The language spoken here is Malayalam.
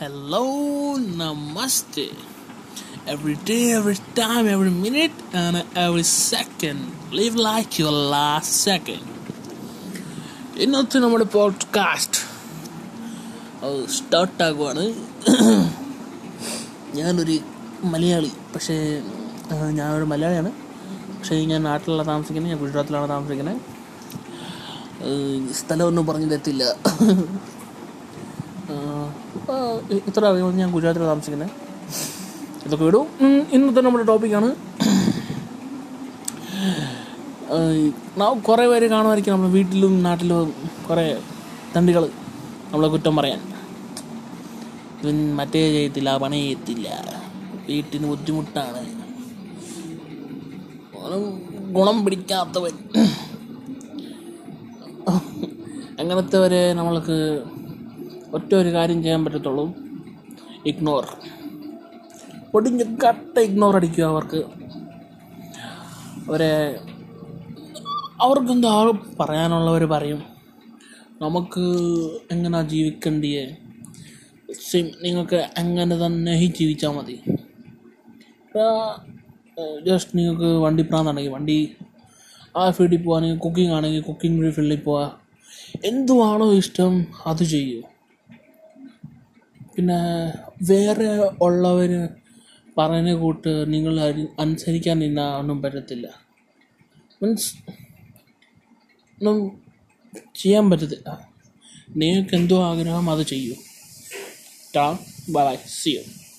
Hello, namaste. Every day, every time, every minute, and every second. Live like your last second. ഇന്നത്തെ നമ്മുടെ പോഡ്കാസ്റ്റ് സ്റ്റാർട്ട് സ്റ്റാർട്ടാകുവാണ് ഞാനൊരു മലയാളി പക്ഷേ ഞാനൊരു മലയാളിയാണ് പക്ഷേ ഞാൻ നാട്ടിലാണ് താമസിക്കുന്നത് ഞാൻ ഗുജറാത്തിലാണ് താമസിക്കുന്നത് സ്ഥലമൊന്നും പറഞ്ഞു തരത്തില്ല ഇത്ര അറിയുമ്പോൾ ഞാൻ ഗുജറാത്തിൽ താമസിക്കുന്നത് ഇതൊക്കെ വിടും. ഇന്നത്തെ നമ്മുടെ ടോപ്പിക്കാണ് കുറേ പേര് കാണുമായിരിക്കും നമ്മുടെ വീട്ടിലും നാട്ടിലും കുറേ തണ്ടികൾ നമ്മളെ കുറ്റം പറയാൻ. ഇവൻ മറ്റേ ചെയ്യത്തില്ല പണി ചെയ്യത്തില്ല. വീട്ടിന് ബുദ്ധിമുട്ടാണ്. ഗുണം പിടിക്കാത്തവൻ. അങ്ങനത്തെ വരെ നമ്മൾക്ക് ഒറ്റ ഒരു കാര്യം ചെയ്യാൻ പറ്റത്തുള്ളൂ. ഇഗ്നോർ ഒടിഞ്ഞ് കട്ട ഇഗ്നോർ അടിക്കുക അവർക്ക്. അവരെ അവർക്കെന്താ പറയാനുള്ളവർ പറയും. നമുക്ക് എങ്ങനെ ജീവിക്കണ്ടിയേ? സെയിം നിങ്ങൾക്ക് അങ്ങനെ തന്നെ ജീവിച്ചാൽ മതി. ജസ്റ്റ് നിങ്ങൾക്ക് വണ്ടി പ്രാന്താണെങ്കിൽ വണ്ടി ആ ഫീൽഡിൽ പോവാണെങ്കിൽ കുക്കിംഗ് ആണെങ്കിൽ കുക്കിംഗ് ഫീൽഡിൽ പോവുക എന്തുവാണോ ഇഷ്ടം അത് ചെയ്യൂ. പിന്നെ വേറെ ഉള്ളവർ പറയുന്ന കൂട്ട് നിങ്ങൾ അനുസരിക്കാൻ നിന്നാൽ ഒന്നും പറ്റത്തില്ല. മീൻസ് ഒന്നും ചെയ്യാൻ പറ്റത്തില്ല. നിങ്ങൾക്ക് എന്തോ ആഗ്രഹം അത് ചെയ്യൂ. ടാ ബൈ സി യു.